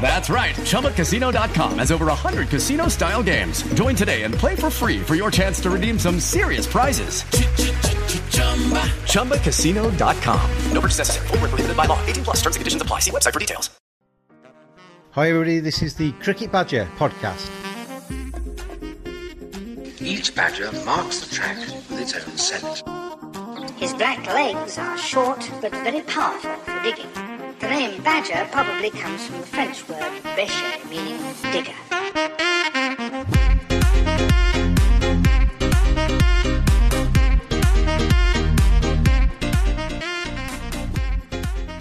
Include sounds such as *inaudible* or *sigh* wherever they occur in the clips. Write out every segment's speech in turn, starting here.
That's right. ChumbaCasino.com has over 100 casino style games. Join today and play for free for your chance to redeem some serious prizes. ChumbaCasino.com. No purchase necessary. Void were prohibited by law. 18 plus. Terms and conditions apply. See website for details. Hi, everybody. This is the Cricket Badger podcast. Each badger marks the track with its own scent. His black legs are short but very powerful for digging. The name badger probably comes from the French word bêcher, meaning digger.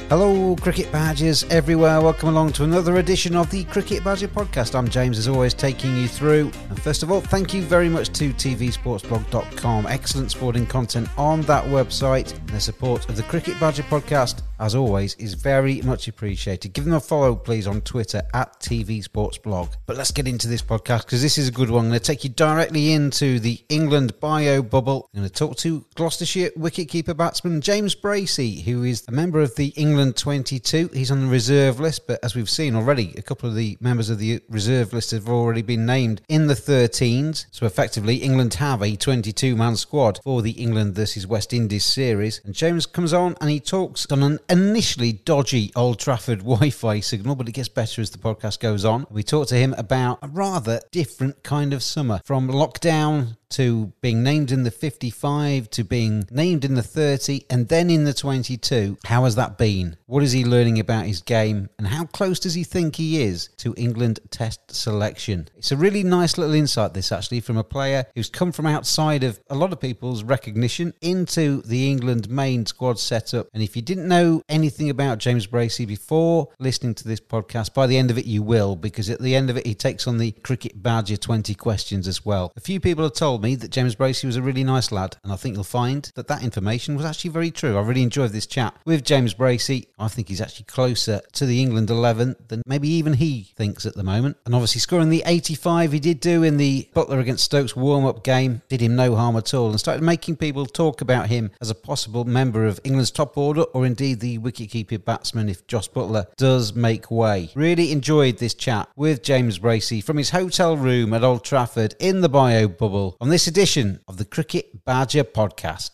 Hello, Cricket Badgers everywhere. Welcome along to another edition of the Cricket Badger podcast. I'm James, as always, taking you through. And first of all, thank you very much to tvsportsblog.com. Excellent sporting content on that website. and The support of the Cricket Badger podcast, as always, is very much appreciated. Give them a follow, please, on Twitter at TV Sports Blog. But let's get into this podcast because this is a good one. I'm going to take you directly into the England bio bubble. I'm going to talk to Gloucestershire wicketkeeper batsman James Bracey, who is a member of the England 22. He's on the reserve list, but as we've seen already, a couple of the members of the reserve list have already been named in the 13s. So effectively, England have a 22 man squad for the England versus West Indies series. And James comes on and he talks on an initially dodgy Old Trafford *laughs* Wi Fi signal, but it gets better as the podcast goes on. We talk to him about a rather different kind of summer from lockdown to being named in the 55 to being named in the 30 and then in the 22. How has that been? What is he learning about his game and how close does he think he is to England test selection? It's a really nice little insight this actually from a player who's come from outside of a lot of people's recognition into the England main squad setup and if you didn't know anything about James Bracey before listening to this podcast by the end of it you will because at the end of it he takes on the cricket badger 20 questions as well. A few people are told me that James Bracey was a really nice lad, and I think you'll find that that information was actually very true. I really enjoyed this chat with James Bracey. I think he's actually closer to the England 11 than maybe even he thinks at the moment. And obviously, scoring the 85 he did do in the Buttler against Stokes warm up game did him no harm at all and started making people talk about him as a possible member of England's top order or indeed the wicket-keeping batsman if Jos Buttler does make way. Really enjoyed this chat with James Bracey from his hotel room at Old Trafford in the bio bubble on this edition of the Cricket Badger podcast.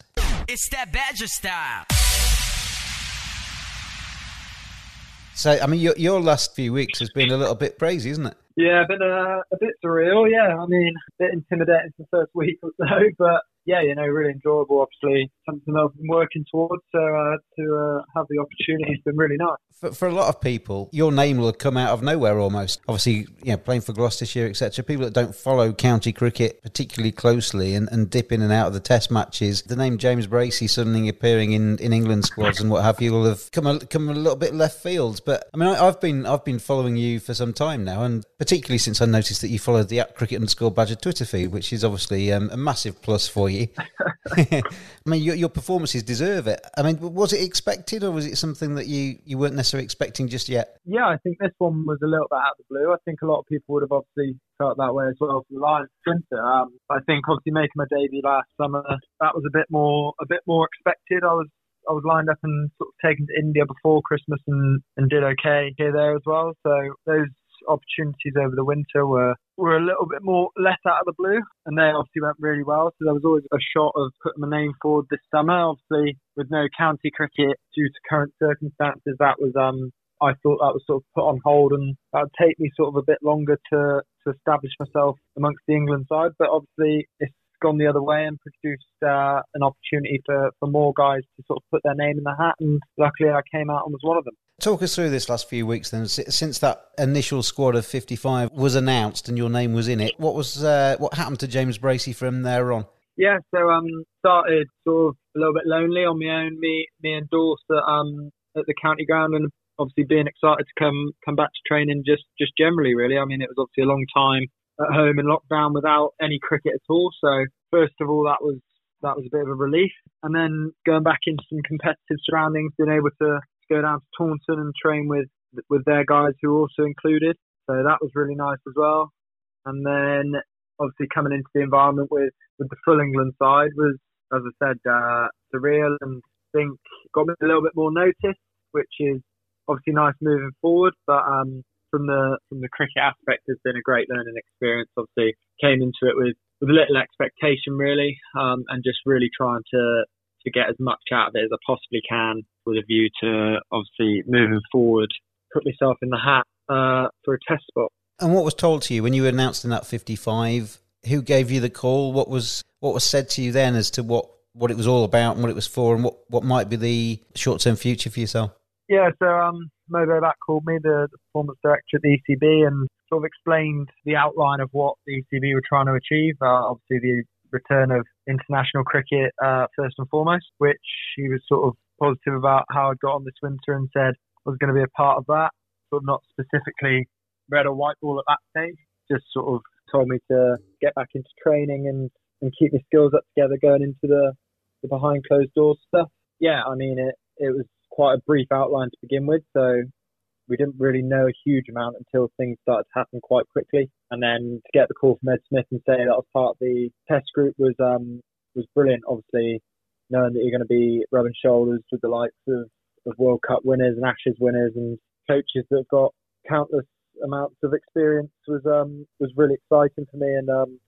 It's that Badger style. So, I mean, your, your last few weeks has been a little bit crazy, isn't it? Yeah, been a, uh, a bit surreal. Yeah, I mean, a bit intimidating for the first week or so, *laughs* but yeah, you know, really enjoyable. Obviously, something I've been working towards. So uh, to uh, have the opportunity has been really nice. For, for a lot of people, your name will come out of nowhere almost. Obviously, you know, playing for Gloucestershire, etc. People that don't follow county cricket particularly closely and, and dip in and out of the Test matches, the name James Bracey suddenly appearing in, in England squads and what have you will have come a, come a little bit left field. But I mean, I, I've been I've been following you for some time now, and particularly since I noticed that you followed the at Cricket underscore Badger Twitter feed, which is obviously um, a massive plus for you. *laughs* I mean, your, your performances deserve it. I mean, was it expected, or was it something that you, you weren't necessarily expecting just yet? Yeah, I think this one was a little bit out of the blue. I think a lot of people would have obviously felt that way as well for the Lions Sprinter. Um, I think obviously making my debut last summer, that was a bit more a bit more expected. I was I was lined up and sort of taken to India before Christmas and, and did okay here there as well. So those opportunities over the winter were were a little bit more let out of the blue, and they obviously went really well. So there was always a shot of putting my name forward this summer. Obviously, with no county cricket due to current circumstances, that was um I thought that was sort of put on hold, and that would take me sort of a bit longer to to establish myself amongst the England side. But obviously, it's gone the other way and produced uh, an opportunity for, for more guys to sort of put their name in the hat. And luckily, I came out and was one of them. Talk us through this last few weeks then. Since that initial squad of 55 was announced and your name was in it, what was uh, what happened to James Bracey from there on? Yeah, so um, started sort of a little bit lonely on my own. Me, me and Dorset um at the county ground, and obviously being excited to come come back to training just just generally. Really, I mean, it was obviously a long time at home in lockdown without any cricket at all. So first of all, that was that was a bit of a relief. And then going back into some competitive surroundings, being able to go down to Taunton and train with with their guys who were also included. So that was really nice as well. And then obviously coming into the environment with with the full England side was, as I said, uh, surreal and I think got me a little bit more notice, which is obviously nice moving forward. But um, from the from the cricket aspect has been a great learning experience. Obviously, came into it with with little expectation really, um, and just really trying to to get as much out of it as I possibly can, with a view to obviously moving forward, put myself in the hat uh, for a test spot. And what was told to you when you were announced in that 55? Who gave you the call? What was what was said to you then as to what what it was all about and what it was for, and what what might be the short term future for yourself? Yeah, so um, Mo Bobat called me, the, the, performance director at the ECB, and sort of explained the outline of what the ECB were trying to achieve. Uh, obviously, the return of international cricket uh, first and foremost, which he was sort of positive about how I'd got on this winter and said I was going to be a part of that. Sort of not specifically red or white ball at that stage, just sort of told me to get back into training and, and keep my skills up together going into the, the behind closed doors stuff. Yeah, I mean, it, it was quite a brief outline to begin with, so we didn't really know a huge amount until things started to happen quite quickly. And then to get the call from Ed Smith and say that I was part of the test group was um, was brilliant. Obviously, knowing that you're going to be rubbing shoulders with the likes of, of World Cup winners and Ashes winners and coaches that have got countless amounts of experience was um, was really exciting for me. And um,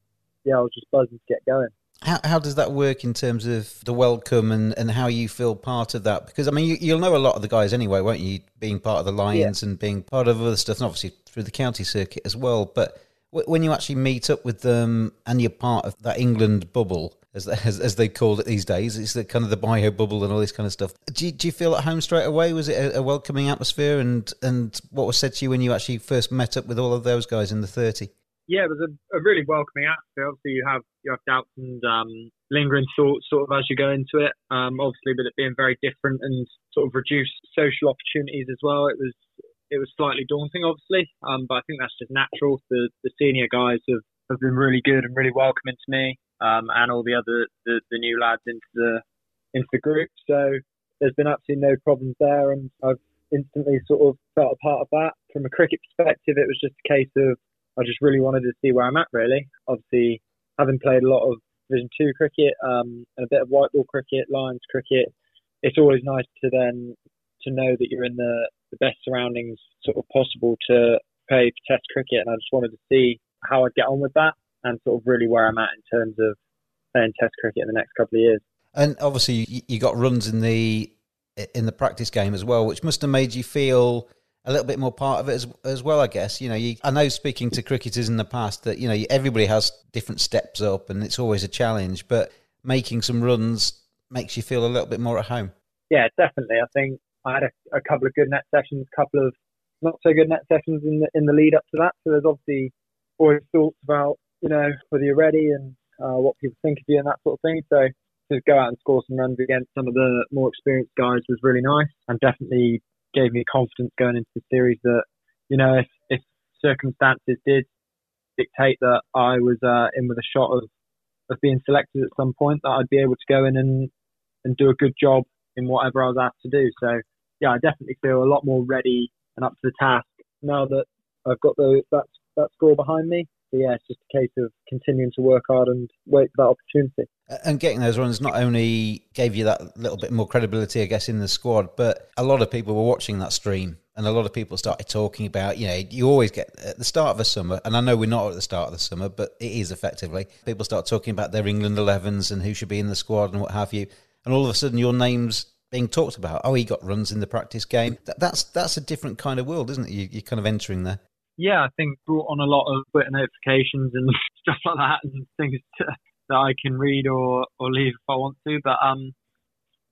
yeah, I was just buzzing to get going. How, how does that work in terms of the welcome and, and how you feel part of that? Because, I mean, you, will know a lot of the guys anyway, won't you? Being part of the Lions yeah. and being part of other stuff, and obviously through the county circuit as well. But w- when you actually meet up with them and you're part of that England bubble, as, as, as they call it these days, it's the kind of the bio bubble and all this kind of stuff. Do you, do you feel at home straight away? Was it a, a welcoming atmosphere? And, and what was said to you when you actually first met up with all of those guys in the 30? Yeah, it was a, a, really welcoming atmosphere. Obviously, you have you have doubts and um, lingering thoughts sort of as you go into it. Um, obviously, with it being very different and sort of reduced social opportunities as well, it was it was slightly daunting, obviously. Um, but I think that's just natural. The the senior guys have, have been really good and really welcoming to me, um, and all the other the, the new lads into the into the group. So there's been absolutely no problems there, and I've instantly sort of felt a part of that. From a cricket perspective, it was just a case of I just really wanted to see where I'm at. Really, obviously, having played a lot of Division Two cricket um, and a bit of white ball cricket, Lions cricket, it's always nice to then to know that you're in the, the best surroundings sort of possible to play Test cricket. And I just wanted to see how I'd get on with that and sort of really where I'm at in terms of playing Test cricket in the next couple of years. And obviously, you got runs in the in the practice game as well, which must have made you feel a little bit more part of it as, as well, I guess. You know, you, I know speaking to cricketers in the past that, you know, everybody has different steps up and it's always a challenge, but making some runs makes you feel a little bit more at home. Yeah, definitely. I think I had a, a couple of good net sessions, a couple of not so good net sessions in the, in the lead up to that. So there's obviously always thoughts about, you know, whether you're ready and uh, what people think of you and that sort of thing. So to go out and score some runs against some of the more experienced guys was really nice and definitely gave me confidence going into the series that, you know, if, if circumstances did dictate that I was uh, in with a shot of, of being selected at some point, that I'd be able to go in and, and do a good job in whatever I was asked to do. So, yeah, I definitely feel a lot more ready and up to the task now that I've got the, that, that score behind me. So yeah, it's just a case of continuing to work hard and wait for that opportunity. And getting those runs not only gave you that little bit more credibility, I guess, in the squad, but a lot of people were watching that stream and a lot of people started talking about, you know, you always get at the start of the summer, and I know we're not at the start of the summer, but it is effectively. People start talking about their England 11s and who should be in the squad and what have you. And all of a sudden, your name's being talked about. Oh, he got runs in the practice game. That, that's that's a different kind of world, isn't it? You, you're kind of entering there. Yeah, I think brought on a lot of Twitter notifications and *laughs* stuff like that, and things *laughs* to, that I can read or or leave if I want to. But um,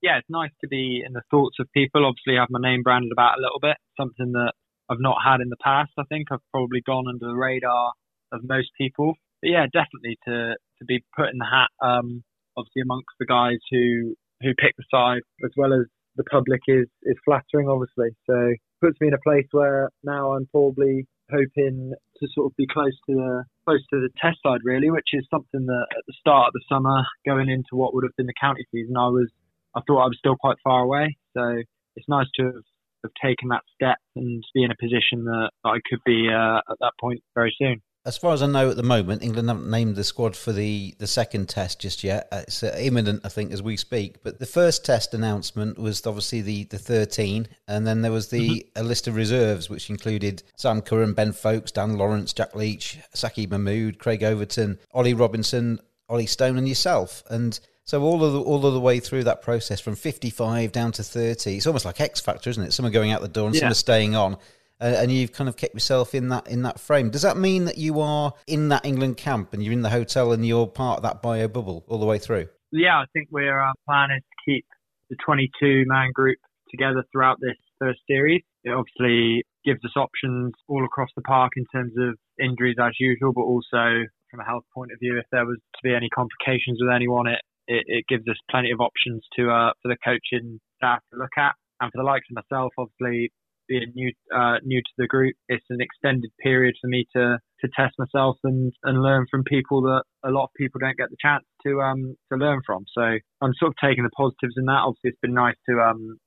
yeah, it's nice to be in the thoughts of people. Obviously, have my name branded about a little bit, something that I've not had in the past. I think I've probably gone under the radar of most people. But yeah, definitely to to be put in the hat, um, obviously amongst the guys who who pick the side, as well as the public, is is flattering. Obviously, so puts me in a place where now I'm probably hoping to sort of be close to the close to the test side really, which is something that at the start of the summer, going into what would have been the county season, I was I thought I was still quite far away. So it's nice to have, have taken that step and be in a position that, that I could be uh, at that point very soon. As far as I know at the moment, England haven't named the squad for the, the second test just yet. It's uh, imminent, I think, as we speak. But the first test announcement was obviously the, the 13, and then there was the mm-hmm. a list of reserves, which included Sam Curran, Ben Foakes, Dan Lawrence, Jack Leach, Saqib Mahmood, Craig Overton, Ollie Robinson, Ollie Stone, and yourself. And so all of the all of the way through that process, from 55 down to 30, it's almost like X Factor, isn't it? Some are going out the door and yeah. some are staying on uh, and you've kind of kept yourself in that in that frame. Does that mean that you are in that England camp and you're in the hotel and you're part of that bio bubble all the way through? Yeah, I think we're our plan is to keep the 22 man group together throughout this first series. It obviously gives us options all across the park in terms of injuries as usual, but also from a health point of view, if there was to be any complications with anyone, it it, it gives us plenty of options to uh, for the coaching staff to look at. And for the likes of myself, obviously being new uh, new to the group, it's an extended period for me to to test myself and and learn from people that a lot of people don't get the chance to um to learn from. So I'm sort of taking the positives in that. Obviously, it's been nice to um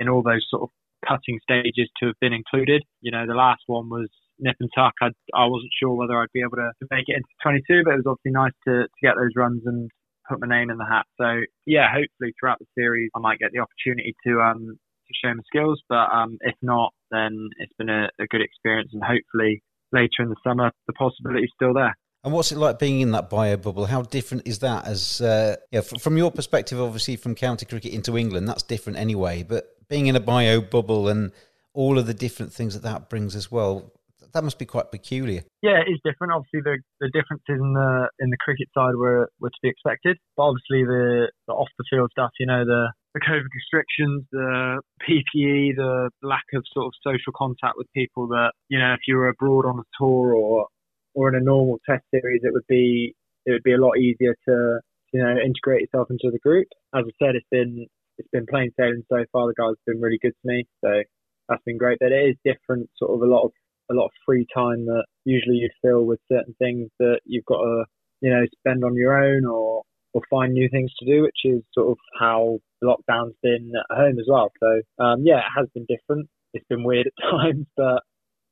in all those sort of cutting stages to have been included. You know, the last one was nip and tuck. I I wasn't sure whether I'd be able to, to make it into 22, but it was obviously nice to to get those runs and put my name in the hat. So yeah, hopefully throughout the series I might get the opportunity to um to show my skills. But um, if not, then it's been a, a good experience, and hopefully later in the summer the possibility is still there. And what's it like being in that bio bubble? How different is that? As uh, yeah, from your perspective, obviously from county cricket into England, that's different anyway. But being in a bio bubble and all of the different things that that brings as well, that must be quite peculiar. Yeah, it is different. Obviously, the the differences in the in the cricket side were were to be expected. But obviously, the, the off the field stuff, you know, the the COVID restrictions, the PPE, the lack of sort of social contact with people that, you know, if you were abroad on a tour or, or in a normal test series, it would be, it would be a lot easier to, you know, integrate yourself into the group. As I said, it's been, it's been plain sailing so far. The guys have been really good to me. So that's been great. But it is different, sort of a lot of, a lot of free time that usually you'd fill with certain things that you've got to, you know, spend on your own or, or find new things to do, which is sort of how lockdown's been at home as well. So um, yeah, it has been different. It's been weird at *laughs* times, but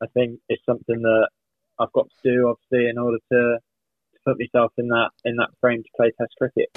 I think it's something that I've got to do, obviously, in order to, to put myself in that in that frame to play Test cricket.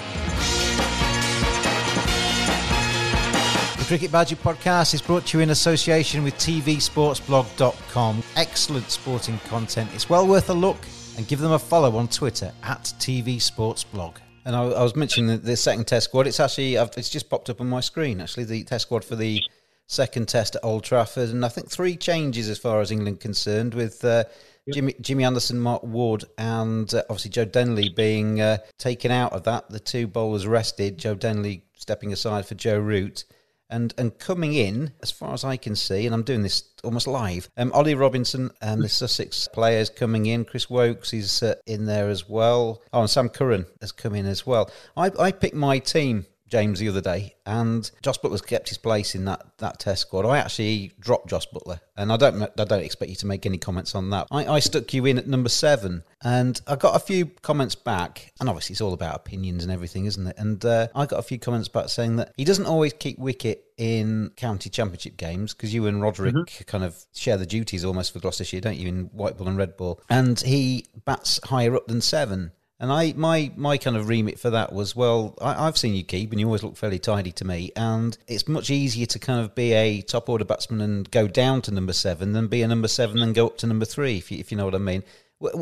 The Cricket Badger podcast is brought to you in association with TVSportsBlog.com. Excellent sporting content. It's well worth a look and give them a follow on Twitter at TV Sports Blog. And I, I was mentioning the, the, second test squad. It's actually I've, it's just popped up on my screen. Actually, the test squad for the second test at Old Trafford, and I think three changes as far as England concerned, with uh, yep. Jimmy, Jimmy Anderson, Mark Wood, and uh, obviously Joe Denley being uh, taken out of that. The two bowlers rested. Joe Denley stepping aside for Joe Root. And and coming in, as far as I can see, and I'm doing this almost live, um, Ollie Robinson and the Sussex players coming in. Chris Woakes is uh, in there as well. Oh, and Sam Curran has come in as well. I, I picked my team James the other day, and Jos Buttler's kept his place in that, that test squad. I actually dropped Jos Buttler, and I don't I don't expect you to make any comments on that. I, I stuck you in at number seven, and I got a few comments back, and obviously it's all about opinions and everything, isn't it? And uh, I got a few comments back saying that he doesn't always keep wicket in county championship games because you and Roderick Mm-hmm. kind of share the duties almost for Gloucestershire, don't you, in white ball and red ball? And he bats higher up than seven. And I, my, my kind of remit for that was, well, I, I've seen you keep, and you always look fairly tidy to me. And it's much easier to kind of be a top order batsman and go down to number seven than be a number seven and go up to number three, if you, if you know what I mean.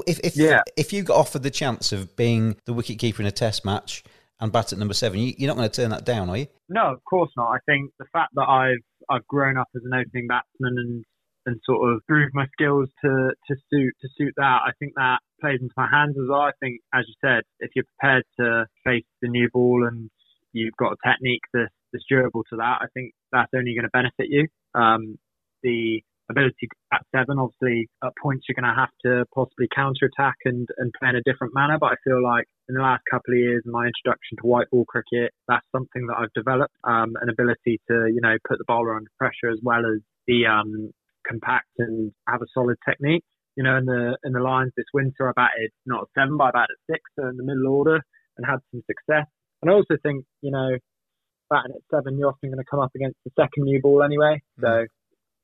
If, if, Yeah. if you got offered the chance of being the wicket keeper in a test match and bat at number seven, you, you're not going to turn that down, are you? No, of course not. I think the fact that I've I've grown up as an opening batsman and and sort of proved my skills to to suit to suit that, I think that plays into my hands as well. I think, as you said, if you're prepared to face the new ball and you've got a technique that's, that's durable to that, I think that's only going to benefit you. Um, the ability at seven, obviously, at points you're going to have to possibly counter attack and, and play in a different manner. But I feel like in the last couple of years, my introduction to white ball cricket, that's something that I've developed, um, an ability to, you know, put the bowler under pressure as well as the um, compact and have a solid technique. You know, in the in the Lions this winter, I batted not at seven, but I batted six, so in the middle order, and had some success. And I also think, you know, batting at seven, you're often going to come up against the second new ball anyway. So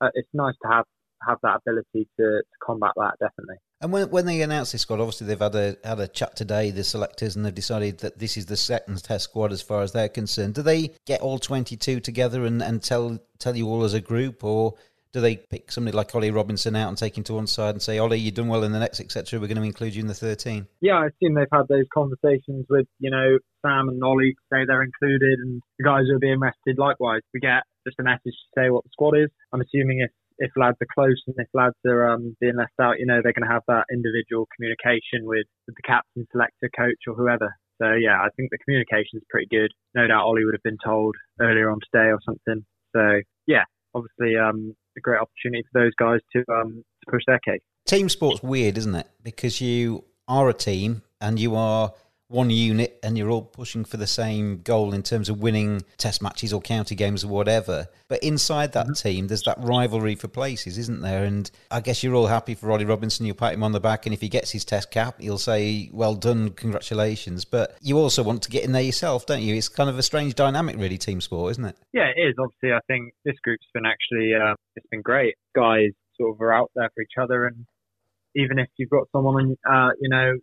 uh, it's nice to have have that ability to, to combat that definitely. And when when they announced this squad, obviously they've had a had a chat today, the selectors, and they've decided that this is the second test squad as far as they're concerned. Do they get all twenty two together and, and tell tell you all as a group, or do they pick somebody like Ollie Robinson out and take him to one side and say, Ollie, you've done well in the next, etc. We're going to include you in the thirteen. Yeah, I assume they've had those conversations with, you know, Sam and Ollie to say they're included and the guys who are being rested likewise. We get just a message to say what the squad is. I'm assuming if, if lads are close and if lads are um, being left out, you know, they're going to have that individual communication with, with the captain, selector, coach or whoever. So yeah, I think the communication is pretty good. No doubt Ollie would have been told earlier on today or something. So yeah, obviously um, a great opportunity for those guys to um, to push their case. Team sport's weird, isn't it? Because you are a team and you are one unit and you're all pushing for the same goal in terms of winning test matches or county games or whatever. But inside that team, there's that rivalry for places, isn't there? And I guess you're all happy for Roddy Robinson. You'll pat him on the back, and if he gets his test cap, you'll say, "Well done, congratulations." But you also want to get in there yourself, don't you? It's kind of a strange dynamic, really, team sport, isn't it? Yeah, it is. Obviously, I think this group's been actually uh, it's been great. Guys sort of are out there for each other, and even if you've got someone, uh, you know,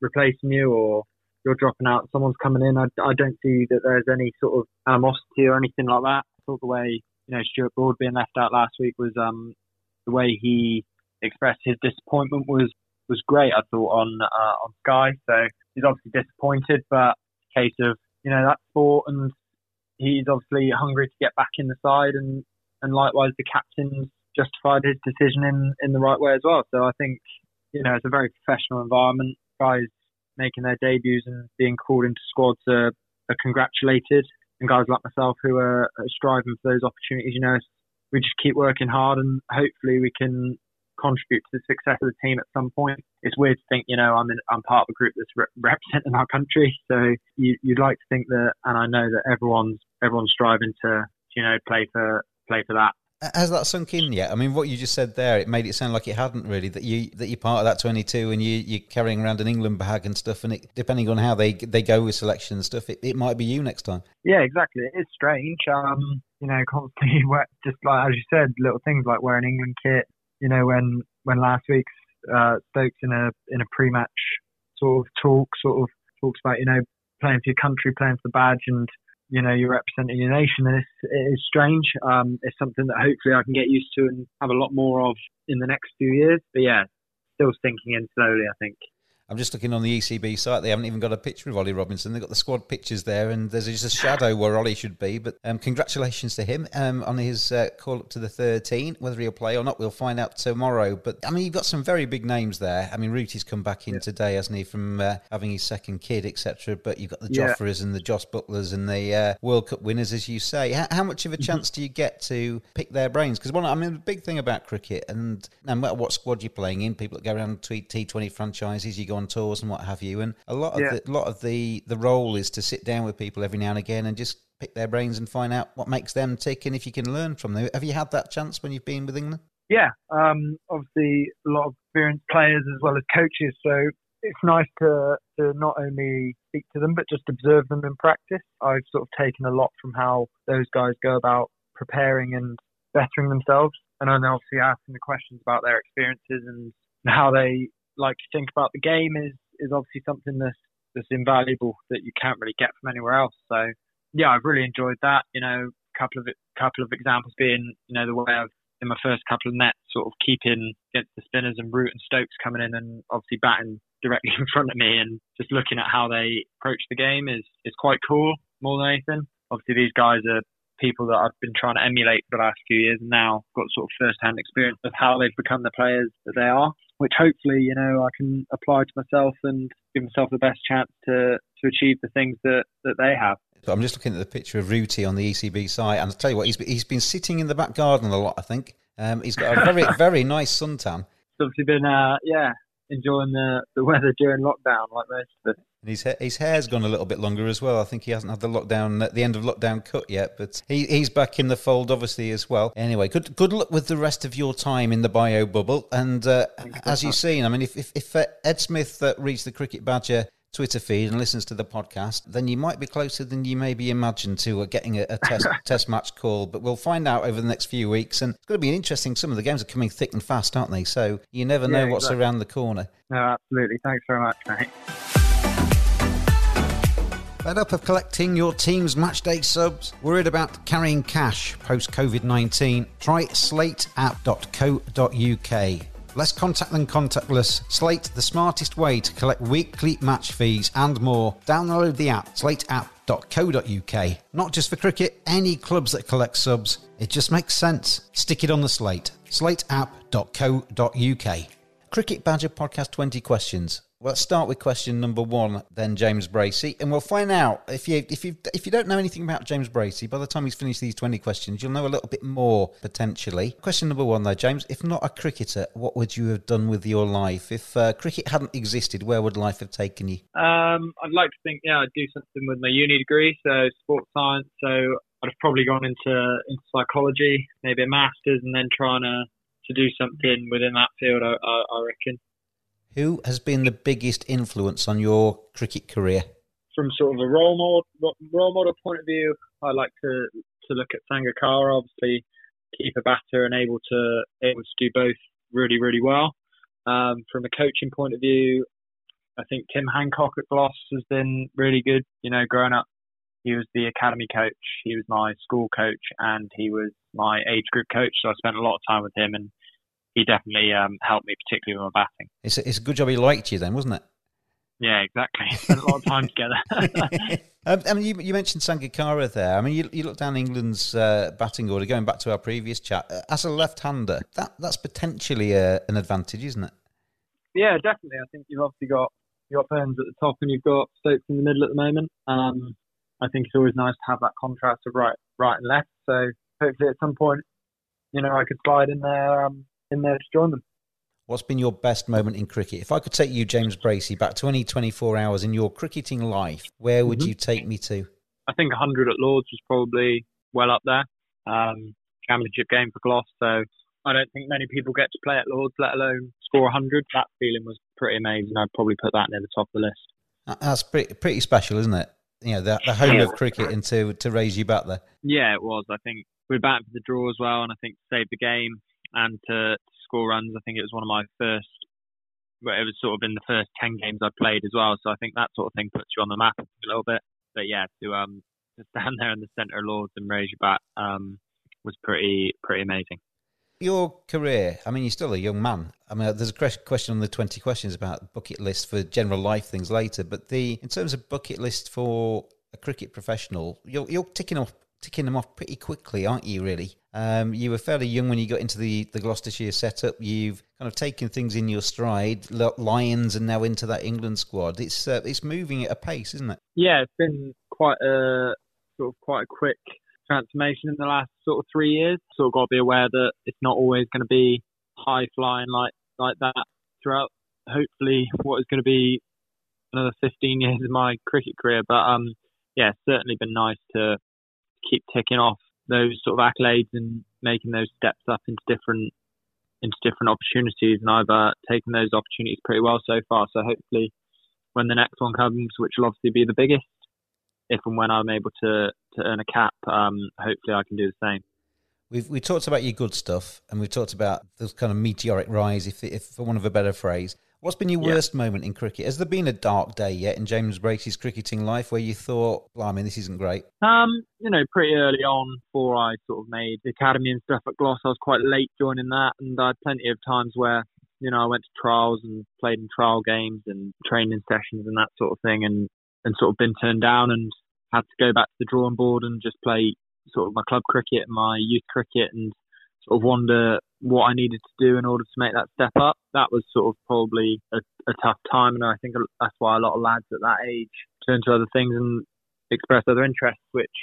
replacing you or you're dropping out, someone's coming in, I, I don't see that there's any sort of animosity or anything like that. I thought the way you know Stuart Broad being left out last week was um the way he expressed his disappointment was was great. I thought on uh, on Sky, so he's obviously disappointed, but case of you know that's sport and he's obviously hungry to get back in the side, and and likewise the captain's justified his decision in in the right way as well. So I think you know it's a very professional environment. Guys making their debuts and being called into squads are, are congratulated, and guys like myself who are, are striving for those opportunities. You know, we just keep working hard, and hopefully we can contribute to the success of the team at some point. It's weird to think, you know, I'm in, I'm part of a group that's re- representing our country, so you, you'd like to think that, and I know that everyone's everyone's striving to, you know, play for play for that. Has that sunk in yet? I mean, what you just said there, it made it sound like it hadn't really. That you that you're part of that 22 and you you're carrying around an England bag and stuff, and it, depending on how they they go with selection and stuff, it, it might be you next time. Yeah, exactly. It is strange. Um, you know, *laughs* constantly wear- just like as you said, little things like wearing England kit. You know, when when last week's uh, Stokes in a in a pre-match sort of talk, sort of talks about you know playing for your country, playing for the badge, and you know you're representing your nation. And it's, it is strange. Um, it's something that hopefully I can get used to and have a lot more of in the next few years. But yeah, still sinking in slowly. I think. I'm just looking on the ECB site. They haven't even got a picture of Ollie Robinson. They've got the squad pictures there, and there's just a shadow where Ollie should be. But um, congratulations to him um, on his uh, call up to the 13. Whether he'll play or not, we'll find out tomorrow. But I mean, you've got some very big names there. I mean, Rooty's come back in today, hasn't he, from uh, having his second kid, etc. But you've got the Yeah. Jofras and the Jos Buttlers and the uh, World Cup winners, as you say. How, how much of a chance do you get to pick their brains? Because one, I mean, the big thing about cricket, and no matter what squad you're playing in, people that go around tweet T20 franchises, you go on tours and what have you, and a lot of Yeah. the, lot of the the role is to sit down with people every now and again and just pick their brains and find out what makes them tick and if you can learn from them. Have you had that chance when you've been with England? Yeah, um, obviously a lot of experienced players as well as coaches, so it's nice to, to not only speak to them but just observe them in practice. I've sort of taken a lot from how those guys go about preparing and bettering themselves, and then obviously asking the questions about their experiences and how they like to think about the game is is obviously something that's that's invaluable that you can't really get from anywhere else. So yeah, I've really enjoyed that. You know, a couple of couple of examples being you know the way I've in my first couple of nets, sort of keeping against the spinners and Root and Stokes coming in and obviously batting directly *laughs* in front of me and just looking at how they approach the game is is quite cool more than anything. Obviously, these guys are people that I've been trying to emulate for the last few years and now got sort of first hand experience of how they've become the players that they are, which hopefully, you know, I can apply to myself and give myself the best chance to, to achieve the things that, that they have. I'm just looking at the picture of Rooty on the ECB site, and I'll tell you what, he's, he's been sitting in the back garden a lot, I think. Um, he's got a very, *laughs* very nice suntan. It's obviously been, uh, yeah, enjoying the, the weather during lockdown, like most of it. And his his hair's gone a little bit longer as well. I think he hasn't had the lockdown at the end of lockdown cut yet, but he, he's back in the fold obviously as well. Anyway, good good luck with the rest of your time in the bio bubble. And uh, as you've seen, I mean, if if, if uh, Ed Smith uh, reads the Cricket Badger Twitter feed and listens to the podcast, then you might be closer than you maybe imagined to uh, getting a, a test *laughs* test match call. But we'll find out over the next few weeks, and it's going to be interesting. Some of the games are coming thick and fast, aren't they? So you never know Yeah, what's exactly. around the corner. No, absolutely. Thanks very much, mate. Fed up of collecting your team's matchday subs? Worried about carrying cash post COVID 19? Try slateapp.co.uk. Less contact than contactless. Slate, the smartest way to collect weekly match fees and more. Download the app, slateapp.co.uk. Not just for cricket, any clubs that collect subs. It just makes sense. Stick it on the slate. slateapp.co.uk. Cricket Badger Podcast 20 questions. Well, let's start with question number one, then James Bracey, and we'll find out if you if you if you don't know anything about James Bracey. By the time he's finished these twenty questions, you'll know a little bit more potentially. Question number one, though, James: If not a cricketer, what would you have done with your life? If uh, cricket hadn't existed, where would life have taken you? Um, I'd like to think, yeah, I'd do something with my uni degree, so sports science. So I'd have probably gone into into psychology, maybe a master's, and then trying to to do something within that field. I, I, I reckon. Who has been the biggest influence on your cricket career? From sort of a role model role model point of view, I like to to look at Sangakkara. Obviously, keep a batter and able to able to do both really really well. Um, from a coaching point of view, I think Tim Hancock at Glos has been really good. You know, growing up, he was the academy coach, he was my school coach, and he was my age group coach. So I spent a lot of time with him, and he definitely um, helped me, particularly with my batting. It's a, it's a good job he liked you then, wasn't it? Yeah, exactly. *laughs* Spent a lot of time together. *laughs* Um, I mean, you, you mentioned Sangakkara there. I mean, you, you look down England's uh, batting order, going back to our previous chat. Uh, As a left-hander, that that's potentially a, an advantage, isn't it? Yeah, definitely. I think you've obviously got you got Burns at the top and you've got Stokes in the middle at the moment. Um, I think it's always nice to have that contrast of right, right and left. So hopefully at some point, you know, I could slide in there, um, in there to join them. What's been your best moment in cricket? If I could take you, James Bracey, back 20, 24 hours in your cricketing life, where would Mhm. you take me to? I think 100 at Lords was probably well up there. Um, championship game for Glos, so I don't think many people get to play at Lords, let alone score 100. That feeling was pretty amazing. I'd probably put that near the top of the list. That's pretty, pretty special, isn't it? You know, the, the home of cricket and to, to raise you back there. Yeah, it was. I think we were back for the draw as well, and I think to save the game and to, score runs. I think it was one of my first. Well, it was sort of in the first ten games I played as well, so I think that sort of thing puts you on the map a little bit. But yeah, to um to stand *laughs* there in the centre of Lords and raise your bat um was pretty pretty amazing. Your career, I mean, you're still a young man. I mean, there's a question on the 20 questions about bucket list for general life things later, but the in terms of bucket list for a cricket professional, you're, you're ticking off ticking them off pretty quickly, aren't you? Really, um, you were fairly young when you got into the the Gloucestershire setup. You've kind of taken things in your stride, Lions, and now into that England squad. It's uh, it's moving at a pace, isn't it? Yeah, it's been quite a sort of quite a quick transformation in the last sort of three years. Sort of got to be aware that it's not always going to be high flying like like that throughout. Hopefully, what is going to be another 15 years of my cricket career. But um, yeah, it's certainly been nice to keep ticking off those sort of accolades and making those steps up into different into different opportunities. And I've uh, taken those opportunities pretty well so far. So hopefully, when the next one comes, which will obviously be the biggest, if and when I'm able to to earn a cap, um, hopefully I can do the same. We've we talked about your good stuff, and we've talked about this kind of meteoric rise, if if for want of a better phrase. What's been your Yeah. worst moment in cricket? Has there been a dark day yet in James Bracey's cricketing life where you thought, "Blimey, this isn't great"? Um, you know, pretty early on before I sort of made the academy and stuff at Glos, I was quite late joining that, and I had plenty of times where you know I went to trials and played in trial games and training sessions and that sort of thing, and and sort of been turned down and had to go back to the drawing board and just play sort of my club cricket and my youth cricket and sort of wonder what I needed to do in order to make that step up. That was sort of probably a, a tough time, and I think that's why a lot of lads at that age turn to other things and express other interests, which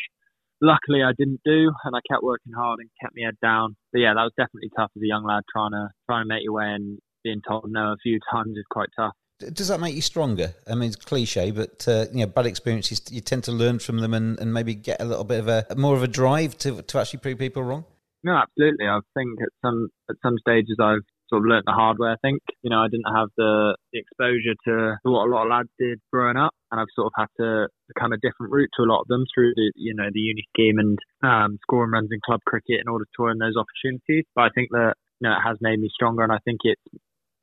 luckily I didn't do, and I kept working hard and kept my head down. But yeah, that was definitely tough as a young lad trying to trying to make your way and being told no a few *laughs* times is quite tough. Does that make you stronger? I mean, it's cliche, but uh, you know, bad experiences you tend to learn from them and, and maybe get a little bit of a more of a drive to to actually prove people wrong. No, absolutely. I think at some at some stages I've sort of learnt the hard way. I think you know I didn't have the, the exposure to, what a lot of lads did growing up, and I've sort of had to become a different route to a lot of them through the you know the uni scheme and um, scoring runs in club cricket in order to earn those opportunities. But I think that you know it has made me stronger, and I think it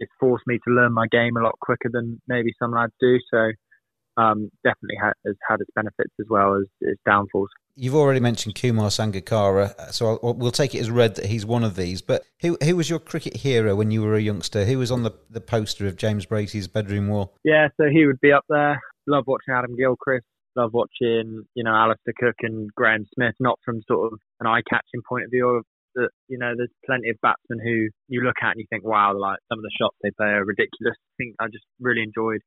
it's forced me to learn my game a lot quicker than maybe some lads do. So um, definitely ha- has had its benefits as well as its downfalls. You've already mentioned Kumar Sangakkara, so I'll, we'll take it as read that he's one of these. But who who was your cricket hero when you were a youngster? Who was on the, the poster of James Bracey's bedroom wall? Yeah, so he would be up there. Love watching Adam Gilchrist. Love watching, you know, Alastair Cook and Graeme Smith, not from sort of an eye-catching point of view that, you know, there's plenty of batsmen who you look at and you think, wow, like some of the shots they play are ridiculous. I think I just really enjoyed,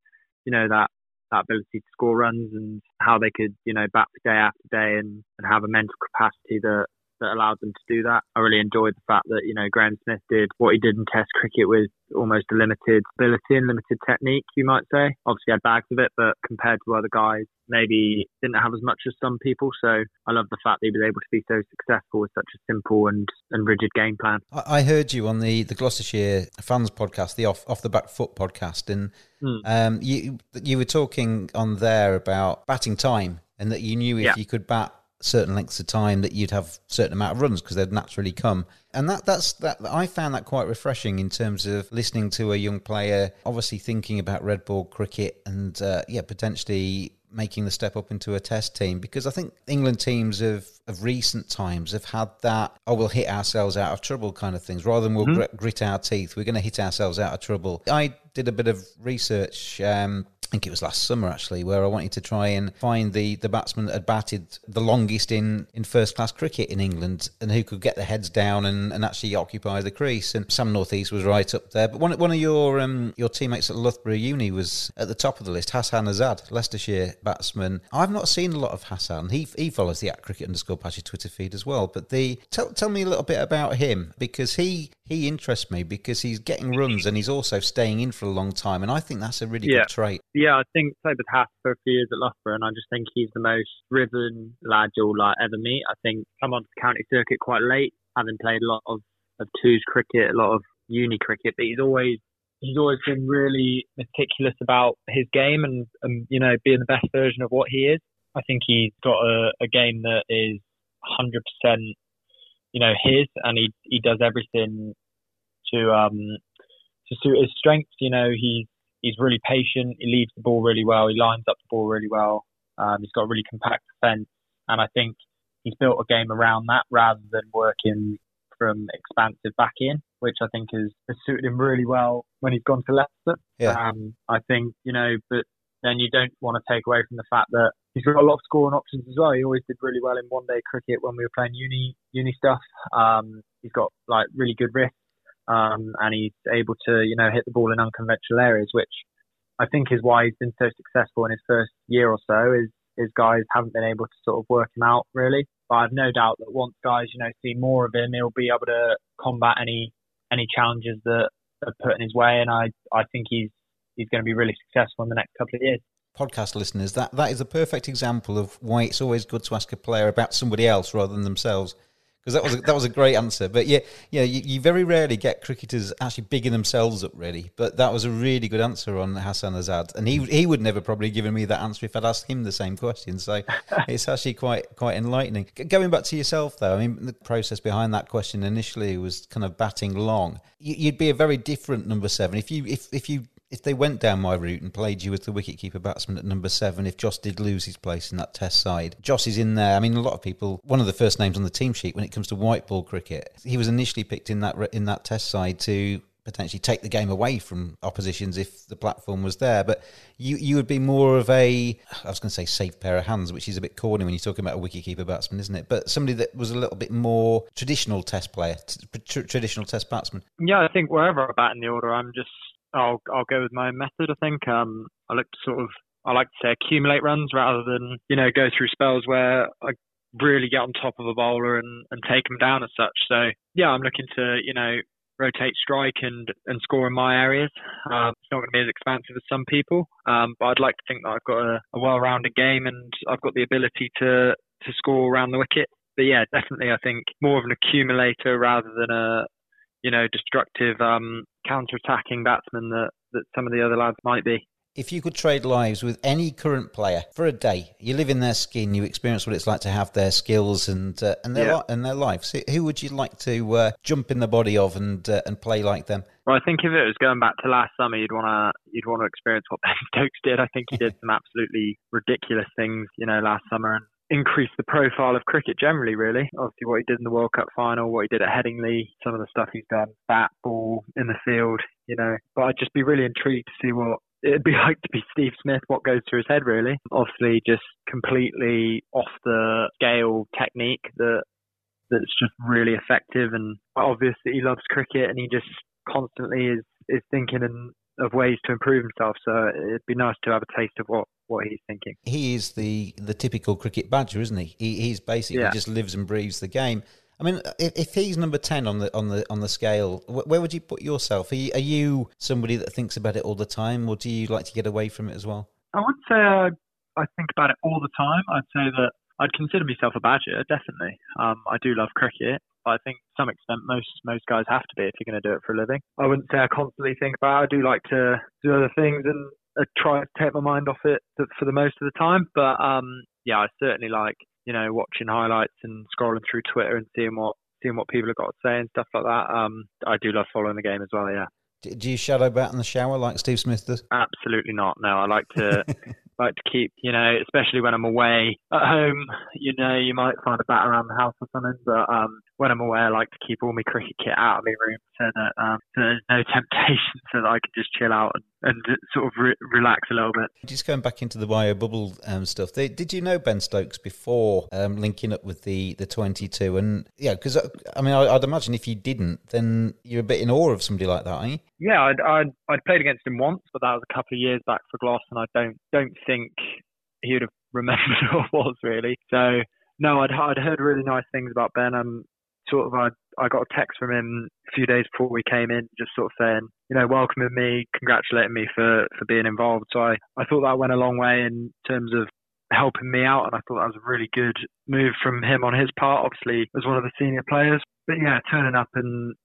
you know, that that ability to score runs and how they could, you know, bat day after day and, and have a mental capacity that that allowed them to do that. I really enjoyed the fact that, you know, Graeme Smith did what he did in Test cricket with almost a limited ability and limited technique, you might say. Obviously had bags of it, but compared to other guys, maybe didn't have as much as some people. So I love the fact that he was able to be so successful with such a simple and, and rigid game plan. I heard you on the, the Gloucestershire fans podcast, the off off the back foot podcast, and Hmm. um, you you were talking on there about batting time, and that you knew if Yeah. you could bat certain lengths of time that you'd have certain amount of runs because they'd naturally come. And that that's that I found that quite refreshing in terms of listening to a young player, obviously thinking about red ball cricket and uh, yeah, potentially making the step up into a test team because I think England teams of, of recent times have had that, oh, we'll hit ourselves out of trouble kind of things rather than we'll Mhm. grit, grit our teeth. We're going to hit ourselves out of trouble. I did a bit of research. Um, I think it was last summer actually, where I wanted to try and find the, the batsman that had batted the longest in, in first class cricket in England and who could get their heads down and, and actually occupy the crease. And Sam Northeast was right up there. But one, one of your um, your teammates at Loughborough Uni was at the top of the list, Hasan Azad, Leicestershire batsman. I've not seen a lot of Hassan. He he follows the at cricket underscore Badger Twitter feed as well. But the tell tell me a little bit about him because he he interests me because he's getting runs and he's also staying in for a long time, and I think that's a really Yeah. good trait. Yeah, I think played with Haas for a few years at Loughborough, and I just think he's the most driven lad you'll like ever meet. I think come the county circuit quite late, having played a lot of of twos cricket, a lot of uni cricket, but he's always he's always been really meticulous about his game and, and you know being the best version of what he is. I think he's got a, a game that is 100% you know his, and he he does everything to um to suit his strengths. You know he's he's really patient. He leaves the ball really well. He lines up the ball really well. Um, he's got a really compact defence, and I think he's built a game around that rather than working from expansive back in, which I think has, has suited him really well when he's gone to Leicester. Yeah. Um, I think you know, but then you don't want to take away from the fact that he's got a lot of scoring options as well. He always did really well in one day cricket when we were playing uni uni stuff. Um, he's got like really good wrists um, and he's able to, you know, hit the ball in unconventional areas, which I think is why he's been so successful in his first year or so. Is is guys haven't been able to sort of work him out really. But I've no doubt that once guys, you know, see more of him, he'll be able to combat any any challenges that are put in his way, and I I think he's he's going to be really successful in the next couple of years. podcast listeners, that, that is a perfect example of why it's always good to ask a player about somebody else rather than themselves. Because that was a, that was a great answer, but yeah, yeah, you, you very rarely get cricketers actually bigging themselves up, really. But that was a really good answer on Hasan Azad, and he he would never probably given me that answer if I'd asked him the same question. So *laughs* it's actually quite quite enlightening. G- Going back to yourself, though, I mean, the process behind that question initially was kind of batting long. You, you'd be a very different number seven if you if if you if they went down my route and played you as the wicketkeeper batsman at number seven, if Jos did lose his place in that test side, Jos is in there. I mean, a lot of people, one of the first names on the team sheet when it comes to white ball cricket, he was initially picked in that in that test side to potentially take the game away from oppositions if the platform was there. But you you would be more of a I was going to say safe pair of hands, which is a bit corny when you're talking about a wicketkeeper batsman, isn't it? But somebody that was a little bit more traditional test player, t- traditional test batsman. Yeah, I think wherever I bat in the order, I'm just I'll I'll go with my method. I think um, I like to sort of I like to say accumulate runs rather than you know go through spells where I really get on top of a bowler and, and take them down as such. So yeah, I'm looking to you know rotate strike and and score in my areas. Um, it's not going to be as expansive as some people, um, but I'd like to think that I've got a, a well-rounded game and I've got the ability to to score around the wicket. But yeah, definitely, I think more of an accumulator rather than a you know destructive um, counter-attacking batsman that that some of the other lads might be. If you could trade lives with any current player for a day, you live in their skin, you experience what it's like to have their skills and uh, and their Yeah. li- and their lives. Who would you like to uh, jump in the body of and uh, and play like them? Well, I think if it was going back to last summer, you'd want to you'd want to experience what Ben *laughs* Stokes did. I think he did *laughs* some absolutely ridiculous things, you know, last summer and increased the profile of cricket generally. Really, obviously what he did in the World Cup final, what he did at Headingley, some of the stuff he's done, bat ball in the field, you know. But I'd just be really intrigued to see what it'd be *laughs* like to be Steve Smith. What goes through his head, really? Obviously, just completely off the scale technique that that's just really effective and obvious that he loves cricket and he just constantly is is thinking and of ways to improve himself. So it'd be nice to have a taste of what what he's thinking. He is the the typical cricket badger, isn't he? he he's basically Yeah. just lives and breathes the game. I mean, if, if he's number ten on the on the on the scale, wh- where would you put yourself? Are you, are you somebody that thinks about it all the time, or do you like to get away from it as well? I would say I, I think about it all the time. I'd say that I'd consider myself a badger, definitely. Um, I do love cricket. But I think to some extent most most guys have to be if you're going to do it for a living. I wouldn't say I constantly think about it. I do like to do other things and uh, try to take my mind off it for for the most of the time. But um, yeah, I certainly like you know watching highlights and scrolling through Twitter and seeing what seeing what people have got to say and stuff like that. Um, I do love following the game as well. Yeah. Do, do you shadow bat in the shower like Steve Smith does? Absolutely not. No, I like to *laughs* like to keep, you know, especially when I'm away at home. You know, you might find a bat around the house or something, but um, when I'm away, I like to keep all my cricket kit out of my room so that um, so there's no *laughs* temptation, so that I can just chill out and, and sort of re- relax a little bit. Just going back into the bio bubble um, stuff, they, did you know Ben Stokes before um, linking up with the, the 22? And yeah, because I mean, I, I'd imagine if you didn't, then you're a bit in awe of somebody like that, aren't you? Yeah, I'd, I'd I'd played against him once, but that was a couple of years back for Glos, and I don't don't think he would have *laughs* remembered who I was really. So no, I'd I'd heard really nice things about Ben. Um, sort of I I got a text from him a few days before we came in, just sort of saying, you know, welcoming me, congratulating me for for being involved. So I I thought that went a long way in terms of helping me out, and I thought that was a really good move from him on his part. Obviously, as one of the senior players, but yeah, turning up and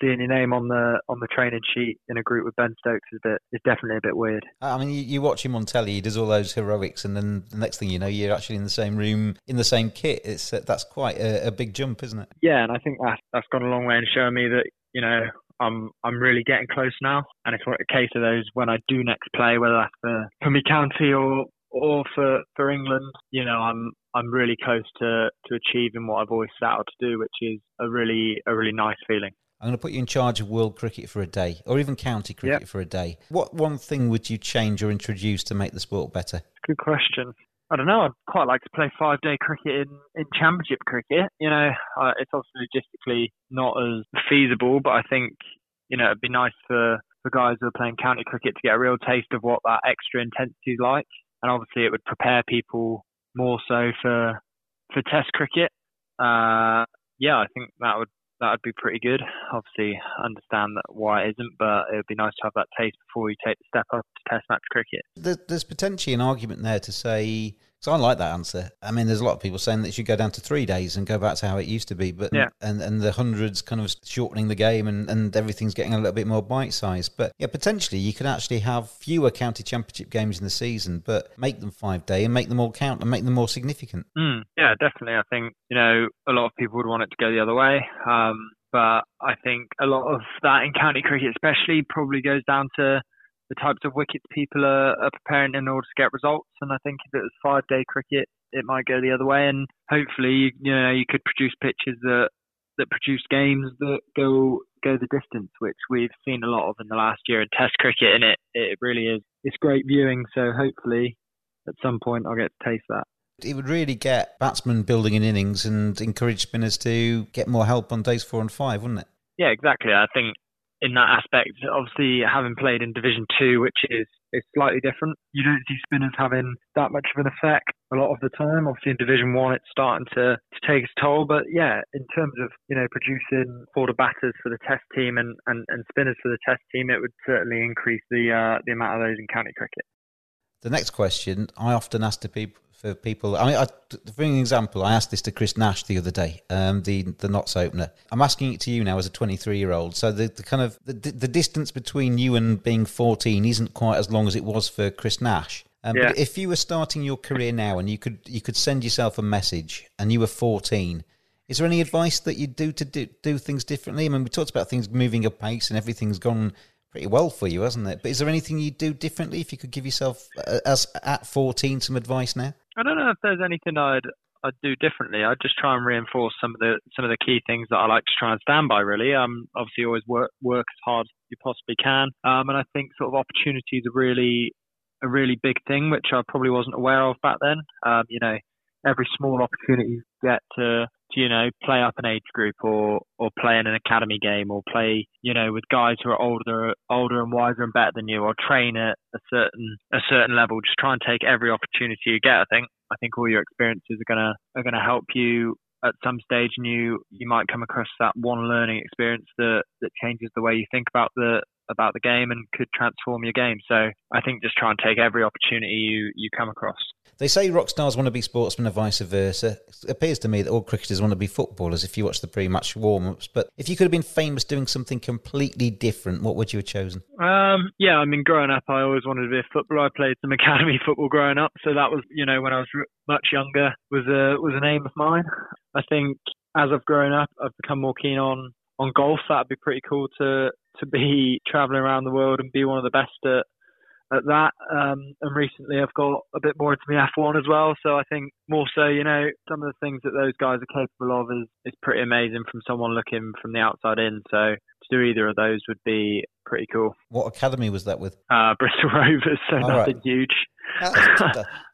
seeing your name on the on the training sheet in a group with Ben Stokes is a bit is definitely a bit weird. I mean, you, you watch him on telly, he does all those heroics, and then the next thing you know, you're actually in the same room, in the same kit. It's uh, That's quite a, a big jump, isn't it? Yeah, and I think that that's gone a long way in showing me that you know I'm I'm really getting close now, and it's a case of those when I do next play, whether that's for for me county or or for for England, you know I'm I'm really close to to achieving what I've always set out to do, which is a really a really nice feeling. I'm going to put you in charge of world cricket for a day, or even county cricket for a day. What one thing would you change or introduce to make the sport better? Good question. I don't know. I'd quite like to play five day cricket in, in championship cricket. You know, uh, it's obviously logistically not as feasible, but I think, you know, it'd be nice for, for guys who are playing county cricket to get a real taste of what that extra intensity is like. And obviously it would prepare people more so for, for test cricket. Uh, yeah, I think that would, that would be pretty good. Obviously, understand that why it isn't, but it would be nice to have that taste before you take the step up to Test match cricket. There's potentially an argument there to say. So I like that answer. I mean, there's a lot of people saying that you should go down to three days and go back to how it used to be, but Yeah. and and the hundreds kind of shortening the game and and everything's getting a little bit more bite sized. But yeah, potentially you could actually have fewer county championship games in the season, but make them five day and make them all count and make them more significant. Mm, yeah, definitely. I think you know a lot of people would want it to go the other way, um, but I think a lot of that in county cricket, especially, probably goes down to the types of wickets people are, are preparing in order to get results. And I think if it was five day cricket, it might go the other way. And hopefully, you, know, you could produce pitches that that produce games that go go the distance, which we've seen a lot of in the last year in Test cricket, and it it really is it's great viewing. So hopefully, at some point, I'll get to taste that. It would really get batsmen building in innings and encourage spinners to get more help on days four and five, wouldn't it? Yeah, exactly. I think in that aspect, obviously having played in Division Two, which is is slightly different, you don't see spinners having that much of an effect a lot of the time. Obviously in Division One, it's starting to, to take its toll. But yeah, in terms of you know producing order batters for the Test team and, and, and spinners for the Test team, it would certainly increase the uh, the amount of those in county cricket. The next question I often ask to people for people. I mean, I, for an example, I asked this to Chris Nash the other day, um, the the Notts opener. I'm asking it to you now as a 23 year old. So the, the kind of the, the distance between you and being 14 isn't quite as long as it was for Chris Nash. Um, Yeah. But if you were starting your career now and you could you could send yourself a message and you were 14. Is there any advice that you'd do to do, do things differently? I mean, we talked about things moving at pace and everything's gone pretty well for you, hasn't it? But is there anything you'd do differently if you could give yourself, uh, as at 14, some advice now? I don't know if there's anything I'd I'd do differently. I'd just try and reinforce some of the some of the key things that I like to try and stand by. Really, um, obviously always work work as hard as you possibly can. Um, and I think sort of opportunities are really a really big thing, which I probably wasn't aware of back then. Um, you know, every small opportunity you get to, you know play up an age group or or play in an academy game or play you know with guys who are older older and wiser and better than you or train at a certain a certain level. Just try and take every opportunity you get i think. I think all your experiences are going to are going to help you at some stage and you you might come across that one learning experience that that changes the way you think about the about the game and could transform your game so i think just try and take every opportunity you you come across They say rock stars want to be sportsmen and vice versa. It appears to me that all cricketers want to be footballers if you watch the pre-match warm-ups. But if you could have been famous doing something completely different, what would you have chosen? Um, yeah, I mean, growing up, I always wanted to be a footballer. I played some *laughs* academy football growing up, so that was, you know, when I was much younger, was a was an aim of mine. I think as I've grown up, I've become more keen on on golf. That'd be pretty cool to to be *laughs* traveling around the world and be one of the best at at that. Um, and recently, I've got a bit more into the F1 as well. So I think more so, you know, some of the things that those guys are capable of is is pretty amazing from someone looking from the outside in. So to do either of those would be pretty cool. What academy was that with? Uh, Bristol Rovers, so All nothing right. huge.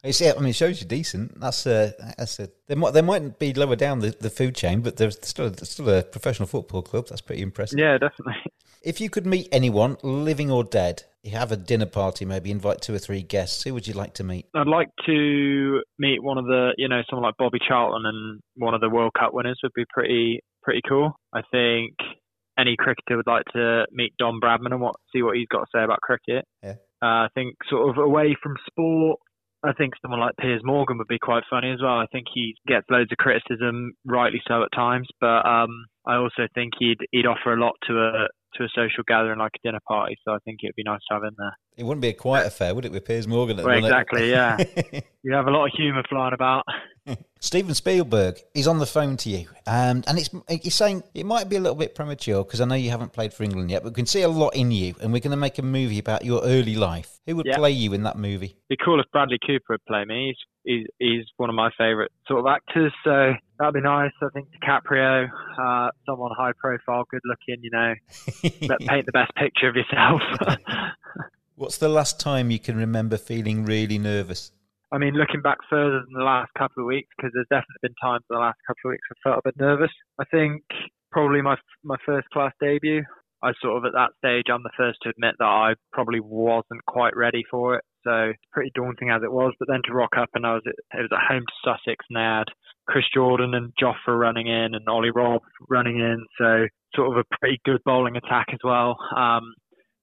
You see, I mean, it shows you decent. That's a, that's a. They might, they might be lower down the, the food chain, but there's still, there's still a professional football club. That's pretty impressive. Yeah, definitely. *laughs* If you could meet anyone, living or dead, you have a dinner party, maybe invite two or three guests. Who would you like to meet? I'd like to meet one of the, you know, someone like Bobby Charlton and one of the World Cup winners would be pretty pretty cool. I think any cricketer would like to meet Don Bradman and what see what he's got to say about cricket. Yeah. Uh, I think sort of away from sport, I think someone like Piers Morgan would be quite funny as well. I think he gets loads of criticism, rightly so at times, but um, I also think he'd he'd offer a lot to a to a social gathering like a dinner party. So I think it'd be nice to have him there. It wouldn't be a quiet affair, would it, with Piers Morgan? at Well, exactly, yeah. *laughs* you have a lot of humour flying about. *laughs* Steven Spielberg is on the phone to you, um, and it's he's saying it might be a little bit premature because I know you haven't played for England yet, but we can see a lot in you, and we're going to make a movie about your early life. Who would Yeah. play you in that movie? be cool if Bradley Cooper would play me. He's, he's he's one of my favourite sort of actors, so that'd be nice. I think DiCaprio, uh, someone high profile, good looking, you know, *laughs* that paint the best picture of yourself. *laughs* What's the last time you can remember feeling really nervous? I mean, looking back further than the last couple of weeks, because there's definitely been times in the last couple of weeks I felt a bit nervous. I think probably my my first class debut. I sort of at that stage, I'm the first to admit that I probably wasn't quite ready for it. So pretty daunting as it was. But then to rock up and I was at, it was at home to Sussex and they had Chris Jordan and Jofra running in and Ollie Robb running in. So sort of a pretty good bowling attack as well. Um,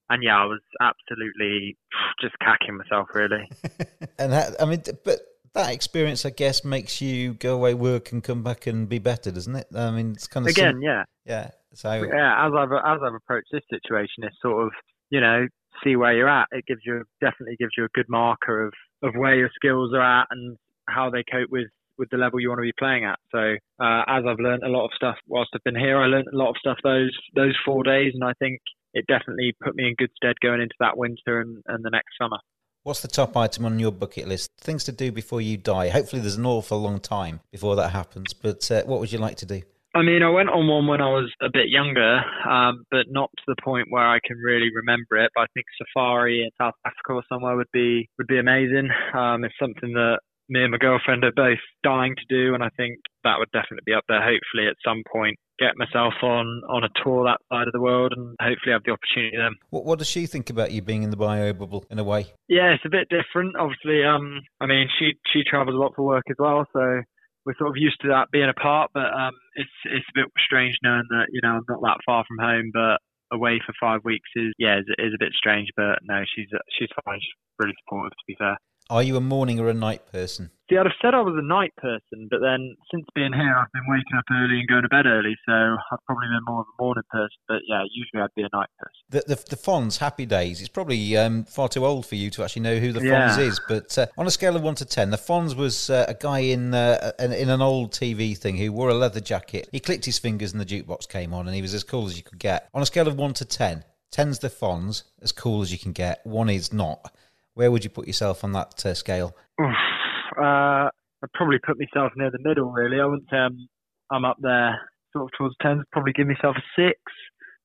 and yeah, I was absolutely just cacking myself really. *laughs* and that, I mean, but that experience, I guess, makes you go away, work, and come back and be better, doesn't it? I mean, it's kind of again, sim- yeah, yeah. So yeah, as I've as I've approached this situation, it's sort of you know see where you're at. It gives you definitely gives you a good marker of of where your skills are at and how they cope with with the level you want to be playing at. So uh, as I've learned a lot of stuff whilst I've been here, I learned a lot of stuff those those four days, and I think it definitely put me in good stead going into that winter and, and the next summer. What's the top item on your bucket list? Things to do before you die. Hopefully, there's an awful long time before that happens. But uh, what would you like to do? I mean, I went on one when I was a bit younger, um, but not to the point where I can really remember it. But I think safari in South Africa or somewhere would be would be amazing. Um, it's something that me and my girlfriend are both dying to do, and I think that would definitely be up there. Hopefully, at some point, get myself on on a tour that side of the world, and hopefully have the opportunity then. What, what does she think about you being in the bio bubble in a way? Yeah, it's a bit different. Obviously, um, I mean, she she travels a lot for work as well, so we're sort of used to that being apart. But um, it's it's a bit strange knowing that you know I'm not that far from home, but away for five weeks is yeah is, is a bit strange. But no, she's she's fine. She's really supportive, to be fair. Are you a morning or a night person? See, I'd have said I was a night person, but then since being here, I've been waking up early and going to bed early, so I've probably been more of a morning person. But yeah, usually I'd be a night person. The the, the Fonz Happy Days. It's probably um, far too old for you to actually know who the Yeah. Fonz is, but uh, on a scale of one to ten, the Fonz was uh, a guy in uh, in in an old TV thing who wore a leather jacket. He clicked his fingers and the jukebox came on, and he was as cool as you could get. On a scale of one to ten, ten's the Fonz, as cool as you can get. One is not. Where would you put yourself on that uh, scale? Uh, I'd probably put myself near the middle, really. I wouldn't say I'm, I'm up there sort of towards 10. Probably give myself a 6,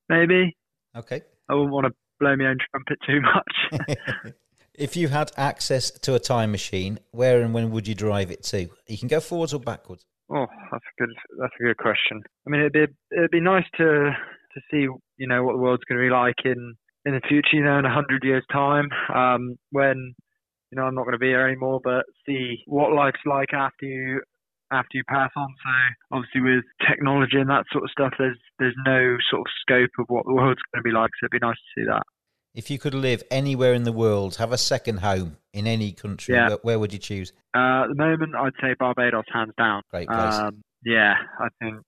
maybe. Okay. I wouldn't want to blow my own trumpet too much. *laughs* *laughs* If you had access to a time machine, where and when would you drive it to? You can go forwards or backwards. oh, that's a good that's a good question. I mean, it'd be it'd be nice to to see you know what the world's going to be like in in the future. You know, in a hundred years' time, um, when you know I'm not going to be here anymore, but see what life's like after you after you pass on. So obviously with technology and that sort of stuff, there's there's no sort of scope of what the world's going to be like. So it'd be nice to see that. If you could live anywhere in the world, have a second home in any country, Yeah. where, where would you choose? Uh, at the moment, I'd say Barbados, hands down. Great place. Um, yeah, I think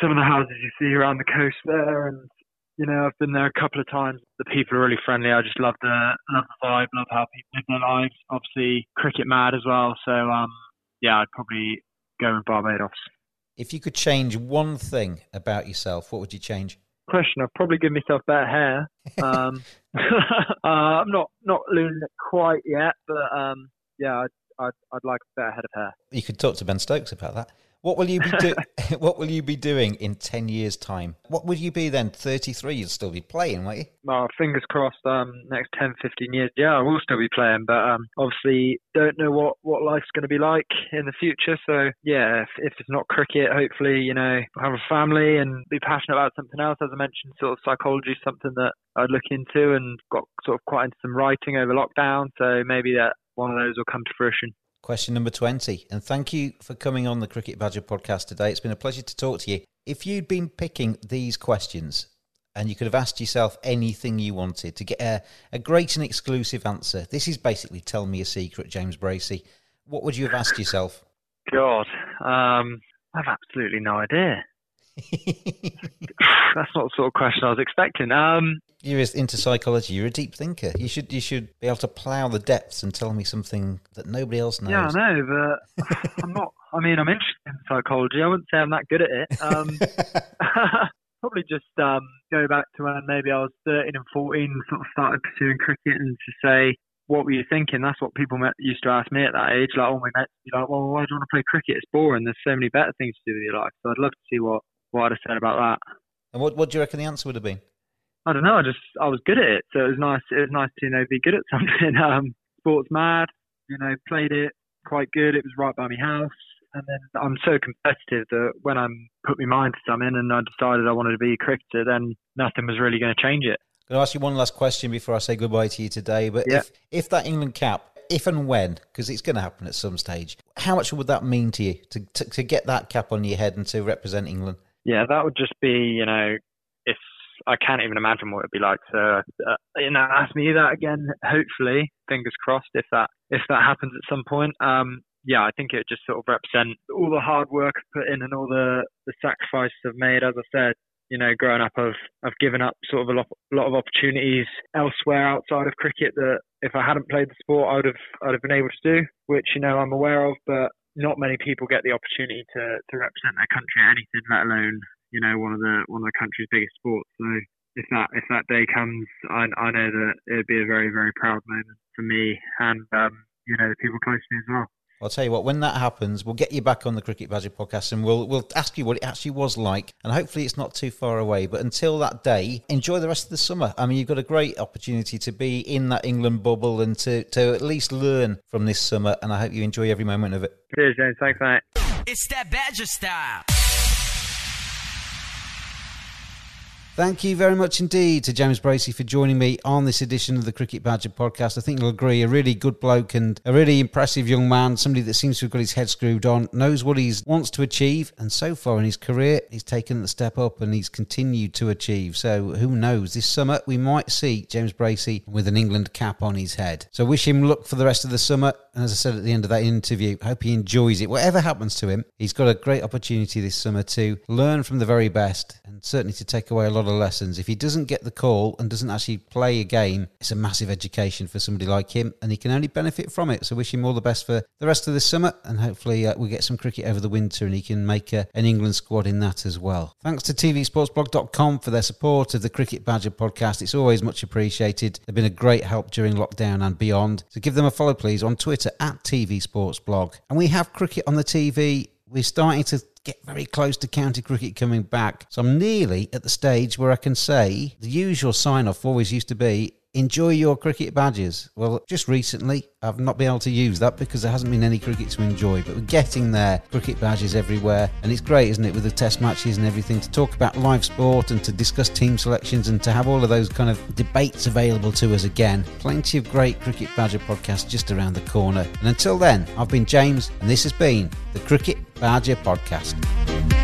some of the houses you see around the coast there, and you know, I've been there a couple of times. The people are really friendly. I just love the love the vibe, love how people live their lives. Obviously, cricket mad as well. So, um, yeah, I'd probably go with Barbados. If you could change one thing about yourself, what would you change? Question: I'd probably give myself better hair. Um, *laughs* uh, I'm not not losing it quite yet, but um, yeah, I'd, I'd I'd like a better head of hair. You could talk to Ben Stokes about that. What will you be do- *laughs* *laughs* What will you be doing in ten years' time? What would you be then? Thirty-three. you'll still be playing, won't you? well, fingers crossed, um, next 10, 15 years, yeah, I will still be playing, but um, obviously don't know what, what life's going to be like in the future. So, yeah, if, if it's not cricket, hopefully, you know, have a family and be passionate about something else. As I mentioned, sort of psychology is something that I'd look into and got sort of quite into some writing over lockdown. So maybe that one of those will come to fruition. Question number 20. And thank you for coming on the Cricket Badger podcast today. It's been a pleasure to talk to you. If you'd been picking these questions and you could have asked yourself anything you wanted to get a, a great and exclusive answer, this is basically Tell Me a Secret, James Bracey. What would you have asked yourself? God, um, I've absolutely no idea. *laughs* *laughs* That's not the sort of question I was expecting. Um, You're into psychology. You're a deep thinker. You should you should be able to plough the depths and tell me something that nobody else knows. Yeah, I know, but *laughs* I'm not. I mean, I'm interested in psychology. I wouldn't say I'm that good at it. Um, *laughs* probably just um, go back to when maybe I was 13 and 14, sort of started pursuing cricket, and to say, "What were you thinking?" That's what people used to ask me at that age. Like, oh, you're like, well, why do you want to play cricket? It's boring. There's so many better things to do with your life. So I'd love to see what what I'd have said about that. And what what do you reckon the answer would have been? I don't know. I just I was good at it, so it was nice. It was nice to you know be good at *laughs* something. Um, sports mad, you know, played it quite good. It was right by my house, and then I'm so competitive that when I'm put my mind to something and I decided I wanted to be a cricketer, then nothing was really going to change it. I'm going to ask you one last question before I say goodbye to you today. But Yeah. if if that England cap, if and when, because it's going to happen at some stage, How much would that mean to you to, to, to get that cap on your head and to represent England? Yeah, that would just be, you know, I can't even imagine what it'd be like. So, uh, you know, ask me that again. Hopefully, fingers crossed, if that if that happens at some point. Um, yeah, I think it just sort of represent all the hard work I've put in and all the the sacrifices I've made. As I said, you know, growing up, I've I've given up sort of a lot, lot of opportunities elsewhere outside of cricket that if I hadn't played the sport, I would have I'd have been able to do, which you know I'm aware of, but not many people get the opportunity to to represent their country at anything, let alone you know one of the one of the country's biggest sports. So if that if that day comes, I I know that it'd be a very very proud moment for me and um, you know the people close to me as well. I'll tell you what, when that happens, we'll get you back on the Cricket Badger podcast and we'll we'll ask you what it actually was like. And hopefully it's not too far away. But until that day, enjoy the rest of the summer. I mean, you've got a great opportunity to be in that England bubble and to, to at least learn from this summer. And I hope you enjoy every moment of it. Cheers, James. Thanks, mate. It's that Badger style. Thank you very much indeed to James Bracey for joining me on this edition of the Cricket Badger podcast. I think you'll agree, a really good bloke and a really impressive young man, somebody that seems to have got his head screwed on, knows what he wants to achieve, and so far in his career, he's taken the step up and he's continued to achieve. So who knows? This summer, we might see James Bracey with an England cap on his head. So wish him luck for the rest of the summer. And as I said at the end of that interview, hope he enjoys it. Whatever happens to him, he's got a great opportunity this summer to learn from the very best and certainly to take away a lot of lessons. If he doesn't get the call and doesn't actually play a game, it's a massive education for somebody like him, and he can only benefit from it. So, wish him all the best for the rest of the summer, and hopefully, uh, we get some cricket over the winter and he can make a, an England squad in that as well. Thanks to TVSportsBlog.com for their support of the Cricket Badger podcast. It's always much appreciated. They've been a great help during lockdown and beyond. So, give them a follow, please, on Twitter at TVSportsBlog. And we have cricket on the TV. We're starting to get very close to county cricket coming back. So I'm nearly at the stage where I can say the usual sign off always used to be enjoy your cricket badgers. Well, just recently, I've not been able to use that because there hasn't been any cricket to enjoy, but we're getting there. Cricket badgers everywhere, and it's great, isn't it, with the test matches and everything, to talk about live sport and to discuss team selections and to have all of those kind of debates available to us again. Plenty of great Cricket Badger podcasts just around the corner. And until then, I've been James, and this has been the Cricket Badger Podcast.